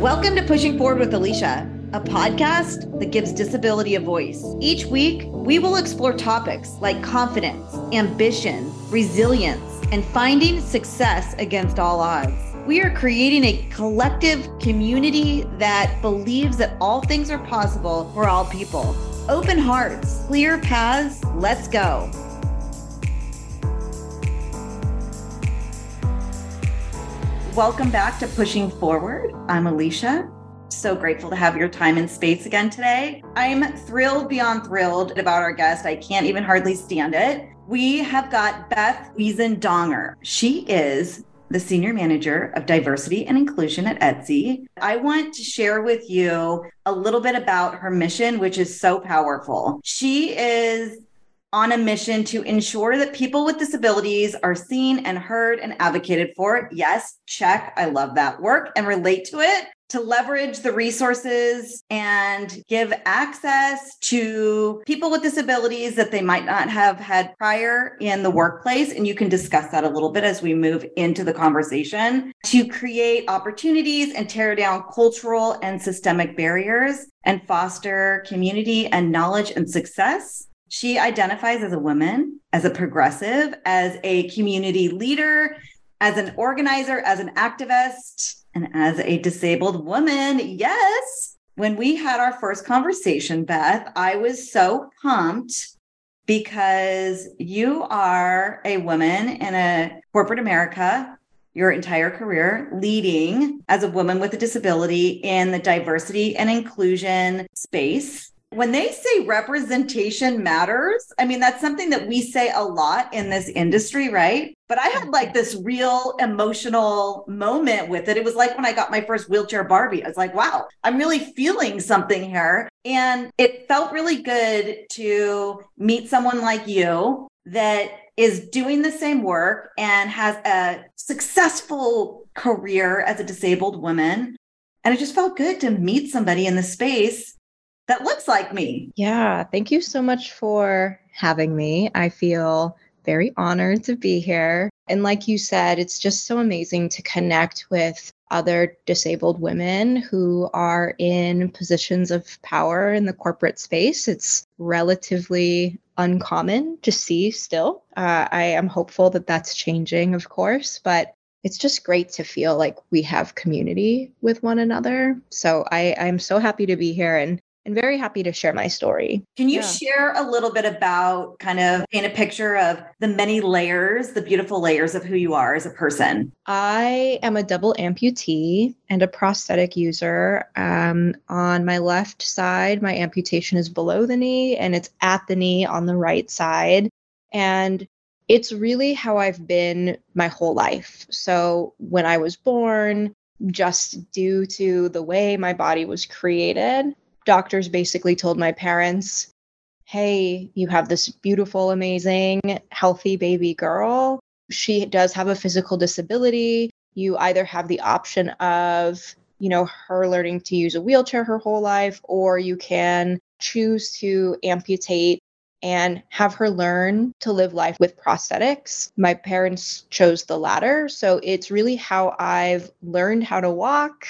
Welcome to Pushing Forward with Alycia, a podcast that gives disability a voice. Each week, we will explore topics like confidence, ambition, resilience, and finding success against all odds. We are creating a collective community that believes that all things are possible for all people. Open hearts, clear paths, let's go. Welcome back to Pushing Forward. I'm Alycia. So grateful to have your time and space again today. I'm thrilled beyond thrilled about our guest. I can't even hardly stand it. We have got Beth Wiesendanger. She is the Senior Manager of Diversity and Inclusion at Etsy. I want to share with you a little bit about her mission, which is so powerful. She is on a mission to ensure that people with disabilities are seen and heard and advocated for. Yes, check. I love that work and relate to it. To leverage the resources and give access to people with disabilities that they might not have had prior in the workplace. And you can discuss that a little bit as we move into the conversation to create opportunities and tear down cultural and systemic barriers and foster community and knowledge and success she identifies as a woman, as a progressive, as a community leader, as an organizer, as an activist, and as a disabled woman. Yes. When we had our first conversation, Beth, I was so pumped because you are a woman in a corporate America your entire career leading as a woman with a disability in the diversity and inclusion space when they say representation matters, I mean, that's something that we say a lot in this industry, right? But I had like this real emotional moment with it. It was like when I got my first wheelchair Barbie. I was like, wow, I'm really feeling something here. And it felt really good to meet someone like you that is doing the same work and has a successful career as a disabled woman. And it just felt good to meet somebody in the space that looks like me. Yeah. Thank you so much for having me. I feel very honored to be here. And like you said, it's just so amazing to connect with other disabled women who are in positions of power in the corporate space. It's relatively uncommon to see still. Uh, I am hopeful that that's changing, of course, but it's just great to feel like we have community with one another. So I, I'm so happy to be here. And and very happy to share my story. Can you yeah. share a little bit about kind of paint a picture of the many layers, the beautiful layers of who you are as a person? I am a double amputee and a prosthetic user. Um, on my left side, my amputation is below the knee and it's at the knee on the right side. And it's really how I've been my whole life. So when I was born, just due to the way my body was created, doctors basically told my parents, hey, you have this beautiful, amazing, healthy baby girl. She does have a physical disability. You either have the option of, you know, her learning to use a wheelchair her whole life, or you can choose to amputate and have her learn to live life with prosthetics. My parents chose the latter. So it's really how I've learned how to walk,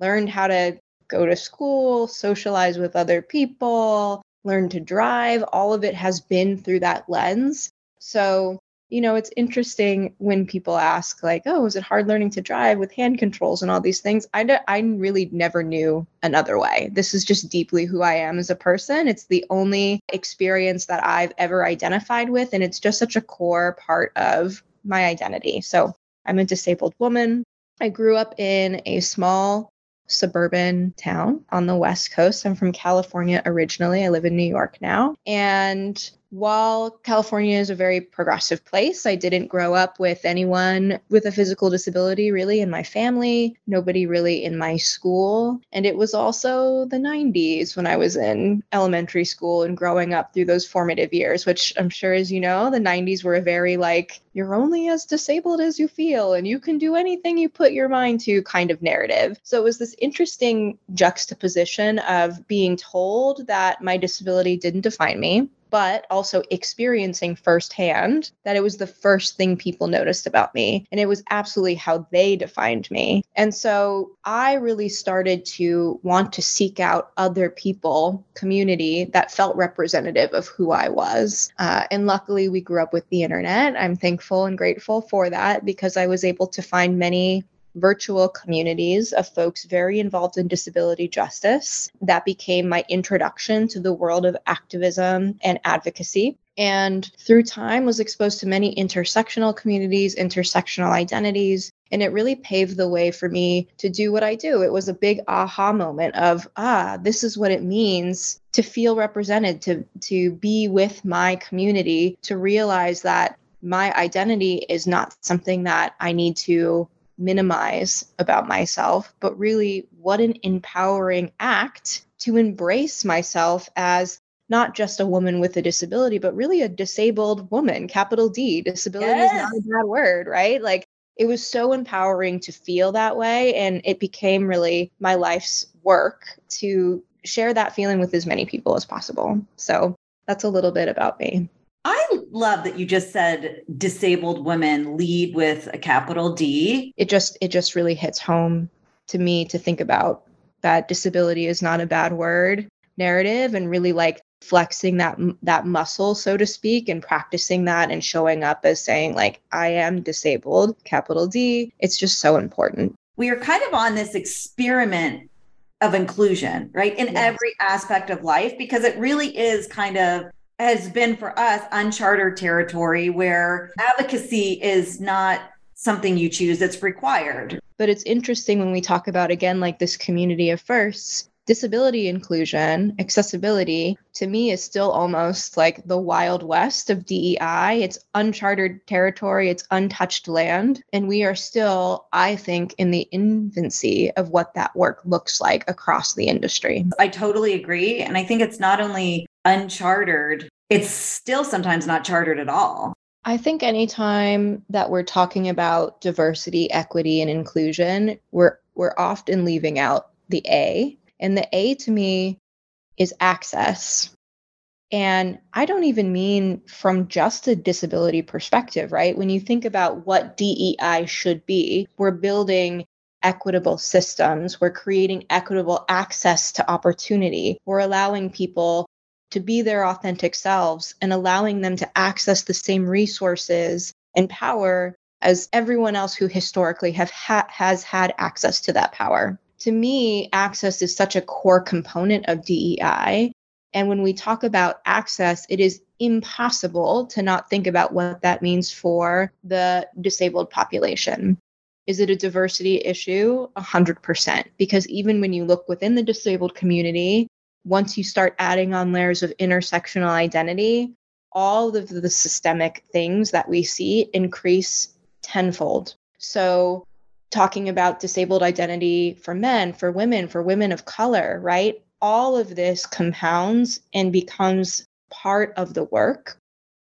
learned how to go to school, socialize with other people, learn to drive. All of it has been through that lens. So, you know, it's interesting when people ask, like, oh, is it hard learning to drive with hand controls and all these things? I, d- I really never knew another way. This is just deeply who I am as a person. It's the only experience that I've ever identified with. And it's just such a core part of my identity. So I'm a disabled woman. I grew up in a small suburban town on the West Coast. I'm from California originally. I live in New York now. And while California is a very progressive place, I didn't grow up with anyone with a physical disability really in my family, nobody really in my school. And it was also the 90s when I was in elementary school and growing up through those formative years, which I'm sure, as you know, the 90s were a very like, you're only as disabled as you feel and you can do anything you put your mind to kind of narrative. So it was this interesting juxtaposition of being told that my disability didn't define me but also experiencing firsthand that it was the first thing people noticed about me. And it was absolutely how they defined me. And so I really started to want to seek out other people, community that felt representative of who I was. Uh, and luckily, we grew up with the internet. I'm thankful and grateful for that because I was able to find many virtual communities of folks very involved in disability justice. That became my introduction to the world of activism and advocacy. And through time was exposed to many intersectional communities, intersectional identities, and it really paved the way for me to do what I do. It was a big aha moment of, ah, this is what it means to feel represented, to to be with my community, to realize that my identity is not something that I need to minimize about myself, but really what an empowering act to embrace myself as not just a woman with a disability, but really a disabled woman, capital D. Disability yes. is not a bad word, right? Like it was so empowering to feel that way. And it became really my life's work to share that feeling with as many people as possible. So that's a little bit about me. I love that you just said disabled women lead with a capital D. It just it just really hits home to me to think about that disability is not a bad word narrative and really like flexing that that muscle so to speak and practicing that and showing up as saying like I am disabled capital D it's just so important. We are kind of on this experiment of inclusion, right? In yes. every aspect of life because it really is kind of has been for us uncharted territory where advocacy is not something you choose, it's required. But it's interesting when we talk about, again, like this community of firsts, disability inclusion, accessibility, to me is still almost like the wild west of DEI. It's uncharted territory, it's untouched land. And we are still, I think, in the infancy of what that work looks like across the industry. I totally agree. And I think it's not only unchartered, it's still sometimes not chartered at all. I think anytime that we're talking about diversity, equity, and inclusion, we're we're often leaving out the A. And the A to me is access. And I don't even mean from just a disability perspective, right? When you think about what DEI should be, we're building equitable systems, we're creating equitable access to opportunity, we're allowing people to be their authentic selves and allowing them to access the same resources and power as everyone else who historically have ha- has had access to that power. To me, access is such a core component of DEI. And when we talk about access, it is impossible to not think about what that means for the disabled population. Is it a diversity issue? 100%. Because even when you look within the disabled community, once you start adding on layers of intersectional identity, all of the systemic things that we see increase tenfold. So, talking about disabled identity for men, for women, for women of color, right? All of this compounds and becomes part of the work.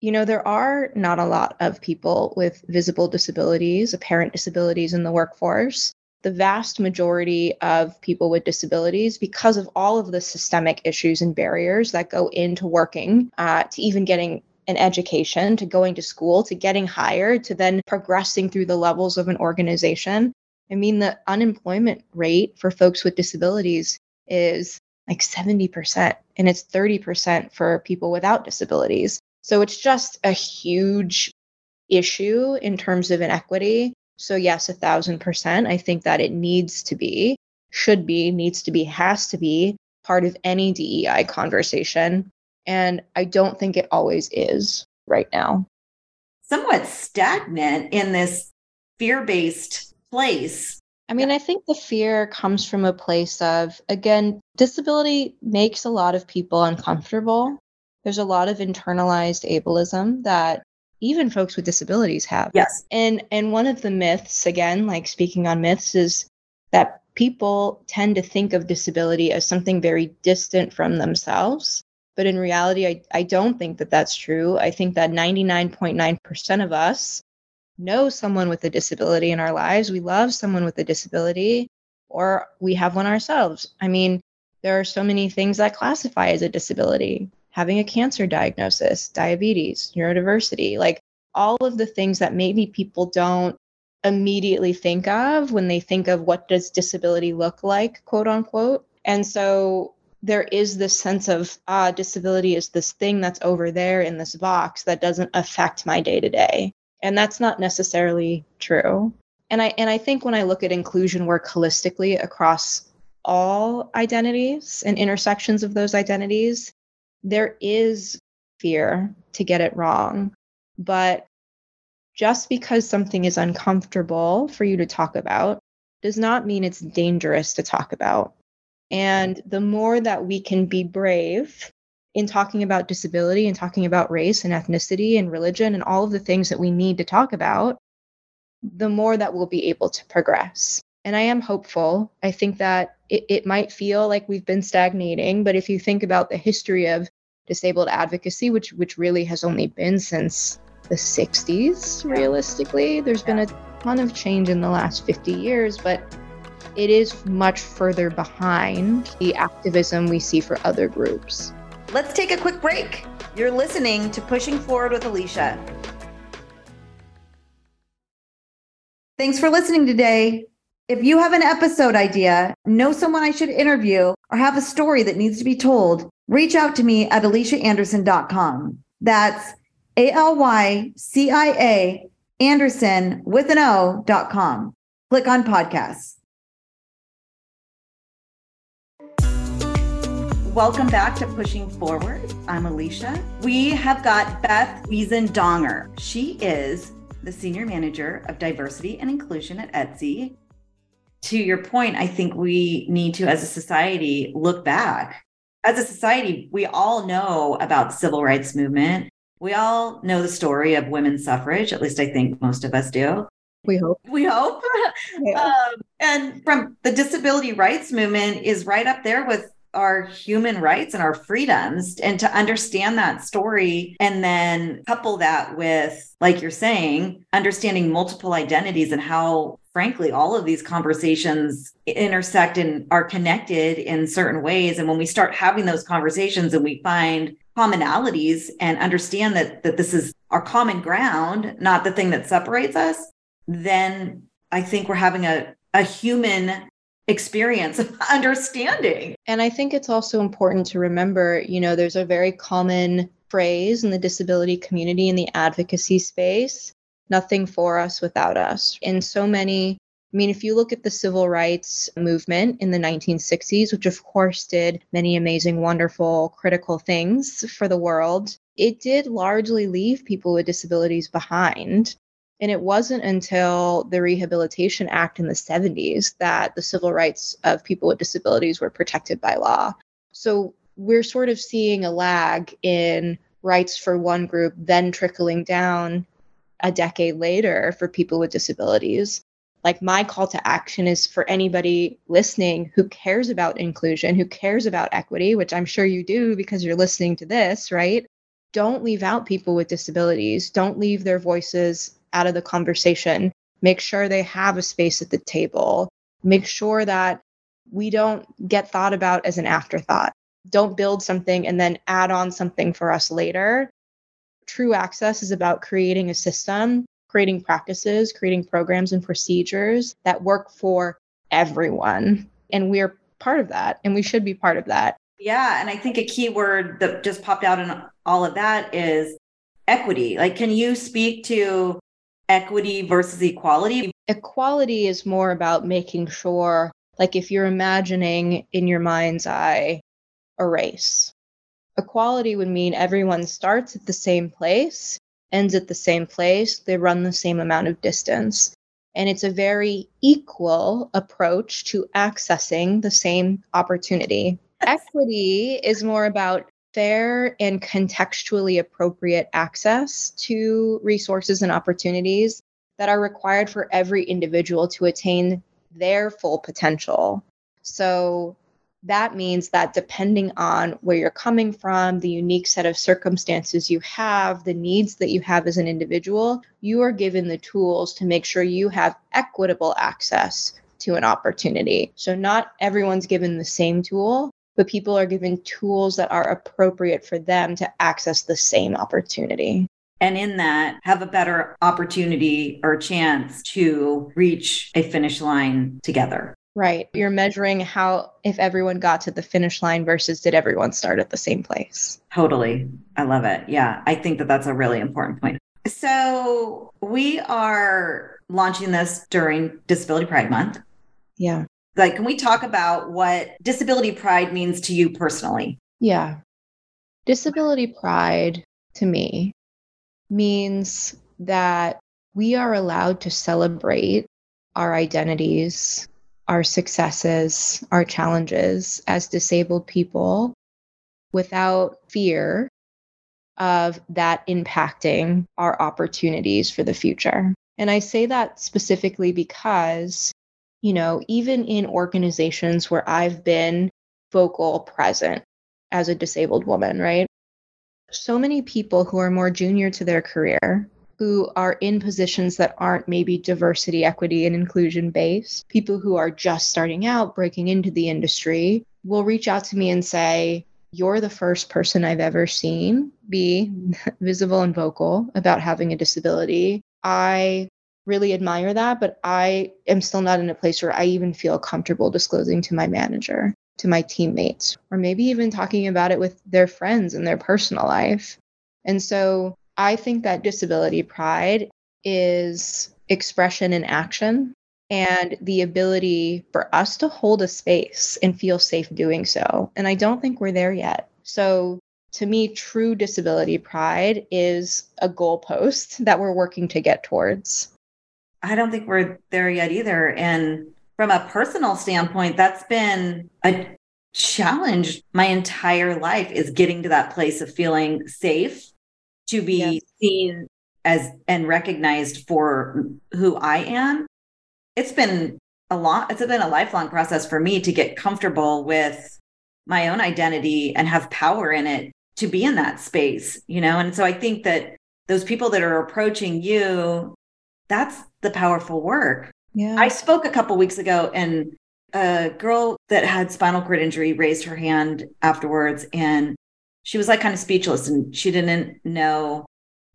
You know, there are not a lot of people with visible disabilities, apparent disabilities in the workforce the vast majority of people with disabilities, because of all of the systemic issues and barriers that go into working, uh, to even getting an education, to going to school, to getting hired, to then progressing through the levels of an organization. I mean, the unemployment rate for folks with disabilities is like 70%, and it's 30% for people without disabilities. So it's just a huge issue in terms of inequity so, yes, a thousand percent. I think that it needs to be, should be, needs to be, has to be part of any DEI conversation. And I don't think it always is right now. Somewhat stagnant in this fear based place. I mean, I think the fear comes from a place of, again, disability makes a lot of people uncomfortable. There's a lot of internalized ableism that even folks with disabilities have. Yes. And and one of the myths again, like speaking on myths is that people tend to think of disability as something very distant from themselves. But in reality, I, I don't think that that's true. I think that 99.9% of us know someone with a disability in our lives. We love someone with a disability, or we have one ourselves. I mean, there are so many things that classify as a disability having a cancer diagnosis, diabetes, neurodiversity, like all of the things that maybe people don't immediately think of when they think of what does disability look like, quote unquote. And so there is this sense of ah, disability is this thing that's over there in this box that doesn't affect my day to day. And that's not necessarily true. And I and I think when I look at inclusion work holistically across all identities and intersections of those identities, there is fear to get it wrong. But just because something is uncomfortable for you to talk about does not mean it's dangerous to talk about. And the more that we can be brave in talking about disability and talking about race and ethnicity and religion and all of the things that we need to talk about, the more that we'll be able to progress. And I am hopeful. I think that it, it might feel like we've been stagnating, but if you think about the history of disabled advocacy, which which really has only been since the 60s, realistically, there's been a ton of change in the last 50 years, but it is much further behind the activism we see for other groups. Let's take a quick break. You're listening to Pushing Forward with Alycia. Thanks for listening today. If you have an episode idea, know someone I should interview, or have a story that needs to be told, reach out to me at alyciaanderson.com. That's A L Y C I A Anderson with an O.com. Click on podcasts. Welcome back to Pushing Forward. I'm Alycia. We have got Beth Wiesendanger. She is the Senior Manager of Diversity and Inclusion at Etsy to your point, I think we need to, as a society, look back. As a society, we all know about the civil rights movement. We all know the story of women's suffrage. At least I think most of us do. We hope. We hope. Yeah. Um, and from the disability rights movement is right up there with our human rights and our freedoms and to understand that story and then couple that with like you're saying understanding multiple identities and how frankly all of these conversations intersect and are connected in certain ways and when we start having those conversations and we find commonalities and understand that that this is our common ground not the thing that separates us then i think we're having a a human experience of understanding. And I think it's also important to remember, you know, there's a very common phrase in the disability community in the advocacy space nothing for us without us. In so many I mean, if you look at the civil rights movement in the 1960s, which of course did many amazing, wonderful, critical things for the world, it did largely leave people with disabilities behind. And it wasn't until the Rehabilitation Act in the 70s that the civil rights of people with disabilities were protected by law. So we're sort of seeing a lag in rights for one group, then trickling down a decade later for people with disabilities. Like, my call to action is for anybody listening who cares about inclusion, who cares about equity, which I'm sure you do because you're listening to this, right? Don't leave out people with disabilities. Don't leave their voices out of the conversation. Make sure they have a space at the table. Make sure that we don't get thought about as an afterthought. Don't build something and then add on something for us later. True access is about creating a system, creating practices, creating programs and procedures that work for everyone. And we're part of that, and we should be part of that. Yeah. And I think a key word that just popped out in all of that is equity. Like, can you speak to equity versus equality? Equality is more about making sure, like, if you're imagining in your mind's eye a race, equality would mean everyone starts at the same place, ends at the same place, they run the same amount of distance. And it's a very equal approach to accessing the same opportunity. Equity is more about fair and contextually appropriate access to resources and opportunities that are required for every individual to attain their full potential. So that means that depending on where you're coming from, the unique set of circumstances you have, the needs that you have as an individual, you are given the tools to make sure you have equitable access to an opportunity. So, not everyone's given the same tool, but people are given tools that are appropriate for them to access the same opportunity. And in that, have a better opportunity or chance to reach a finish line together. Right. You're measuring how, if everyone got to the finish line versus did everyone start at the same place. Totally. I love it. Yeah. I think that that's a really important point. So we are launching this during Disability Pride Month. Yeah. Like, can we talk about what disability pride means to you personally? Yeah. Disability pride to me means that we are allowed to celebrate our identities our successes, our challenges as disabled people without fear of that impacting our opportunities for the future. And I say that specifically because, you know, even in organizations where I've been vocal present as a disabled woman, right? So many people who are more junior to their career who are in positions that aren't maybe diversity, equity, and inclusion based, people who are just starting out, breaking into the industry, will reach out to me and say, You're the first person I've ever seen be visible and vocal about having a disability. I really admire that, but I am still not in a place where I even feel comfortable disclosing to my manager, to my teammates, or maybe even talking about it with their friends in their personal life. And so I think that disability pride is expression in action and the ability for us to hold a space and feel safe doing so. And I don't think we're there yet. So, to me, true disability pride is a goalpost that we're working to get towards. I don't think we're there yet either. And from a personal standpoint, that's been a challenge my entire life is getting to that place of feeling safe to be yes. seen as and recognized for who I am. It's been a lot, it's been a lifelong process for me to get comfortable with my own identity and have power in it to be in that space, you know? And so I think that those people that are approaching you, that's the powerful work. Yeah. I spoke a couple weeks ago and a girl that had spinal cord injury raised her hand afterwards and she was like kind of speechless and she didn't know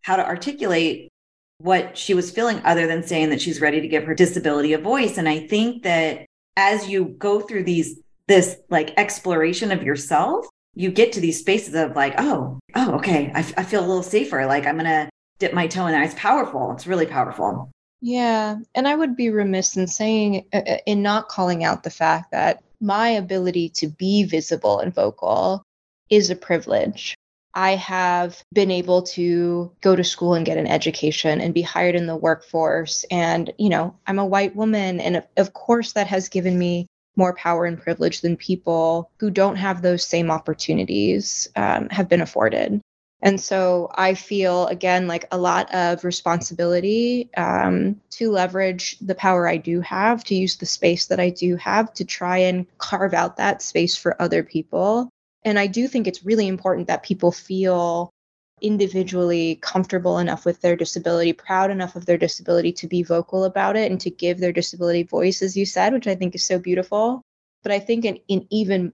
how to articulate what she was feeling other than saying that she's ready to give her disability a voice. And i think that as you go through these this like exploration of yourself you get to these spaces of like oh oh okay. I, I feel a little safer. Like i'm gonna dip my toe in there. It's powerful. It's really powerful. Yeah. And i would be remiss in saying uh, uh, in not calling out the fact that my ability to be visible and vocal is a privilege. I have been able to go to school and get an education and be hired in the workforce. And, you know, I'm a white woman. And of course, that has given me more power and privilege than people who don't have those same opportunities um, have been afforded. And so I feel, again, like a lot of responsibility um, to leverage the power I do have, to use the space that I do have to try and carve out that space for other people and I do think it's really important that people feel individually comfortable enough with their disability, proud enough of their disability to be vocal about it and to give their disability voice, as you said, which I think is so beautiful. But I think an, an even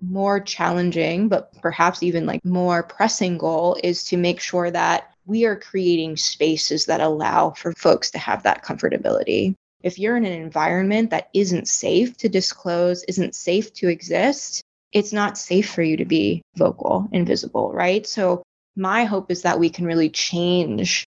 more challenging, but perhaps even like more pressing goal is to make sure that we are creating spaces that allow for folks to have that comfortability. If you're in an environment that isn't safe to disclose, isn't safe to exist, it's not safe for you to be vocal and visible, right? So my hope is that we can really change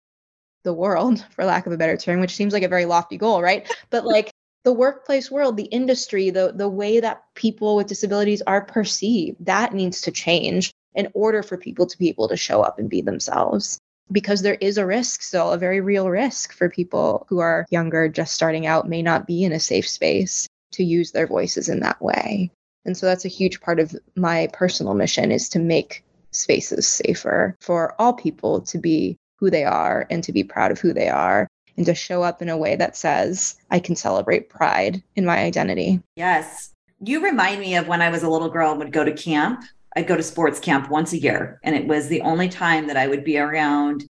the world, for lack of a better term, which seems like a very lofty goal, right? But like the workplace world, the industry, the the way that people with disabilities are perceived, that needs to change in order for people to be able to show up and be themselves. Because there is a risk still, a very real risk for people who are younger, just starting out, may not be in a safe space to use their voices in that way. And so that's a huge part of my personal mission is to make spaces safer for all people to be who they are and to be proud of who they are and to show up in a way that says I can celebrate pride in my identity. Yes. You remind me of when I was a little girl and would go to camp. I'd go to sports camp once a year, and it was the only time that I would be around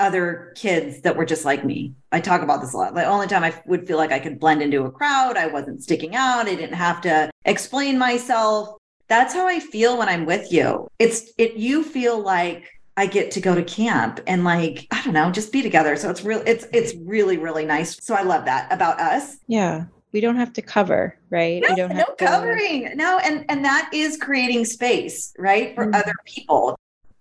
other kids that were just like me. I talk about this a lot. The only time I would feel like I could blend into a crowd, I wasn't sticking out, I didn't have to explain myself. That's how I feel when I'm with you. It's it you feel like I get to go to camp and like I don't know, just be together. So it's real it's it's really really nice. So I love that about us. Yeah. We don't have to cover, right? No, we don't no have to covering. No, and and that is creating space, right, for Mhm. other people.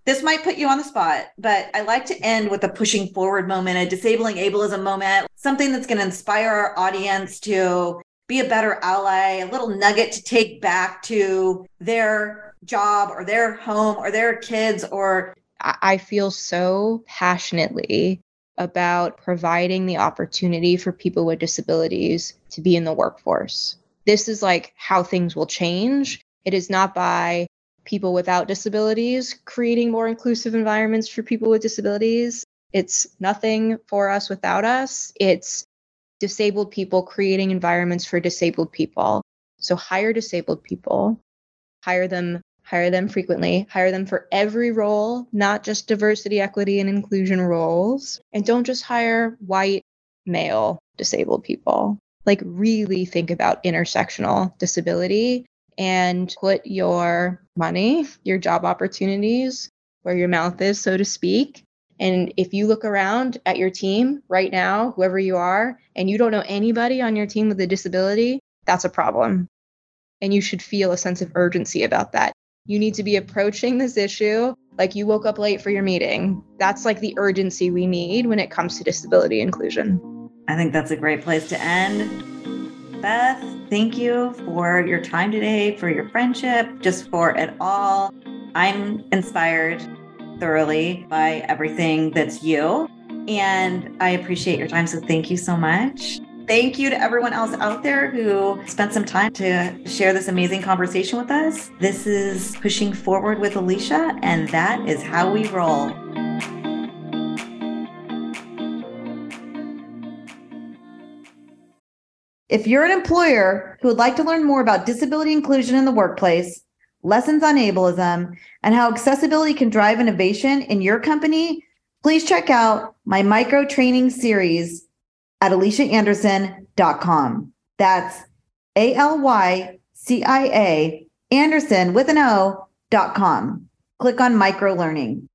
This might put you on the spot, but I like to end with a pushing forward moment, a disabling ableism moment, something that's going to inspire our audience to be a better ally, a little nugget to take back to their job or their home or their kids or I feel so passionately about providing the opportunity for people with disabilities to be in the workforce. This is like how things will change. It is not by people without disabilities creating more inclusive environments for people with disabilities. It's nothing for us without us. It's disabled people creating environments for disabled people. So hire disabled people, hire them hire them frequently, hire them for every role, not just diversity, equity, and inclusion roles. And don't just hire white, male disabled people. Like, really think about intersectional disability and put your money, your job opportunities where your mouth is, so to speak. And if you look around at your team right now, whoever you are, and you don't know anybody on your team with a disability, that's a problem. And you should feel a sense of urgency about that. You need to be approaching this issue like you woke up late for your meeting. That's like the urgency we need when it comes to disability inclusion. I think that's a great place to end. Beth, thank you for your time today, for your friendship, just for it all. I'm inspired thoroughly by everything that's you, and I appreciate your time. So thank you so much. Thank you to everyone else out there who spent some time to share this amazing conversation with us. This is Pushing Forward with Alycia, and that is how we roll. If you're an employer who would like to learn more about disability inclusion in the workplace, lessons on ableism, and how accessibility can drive innovation in your company, please check out my micro training series at alyciaanderson.com. That's A L Y C I A Anderson with an O dot com. Click on micro learning.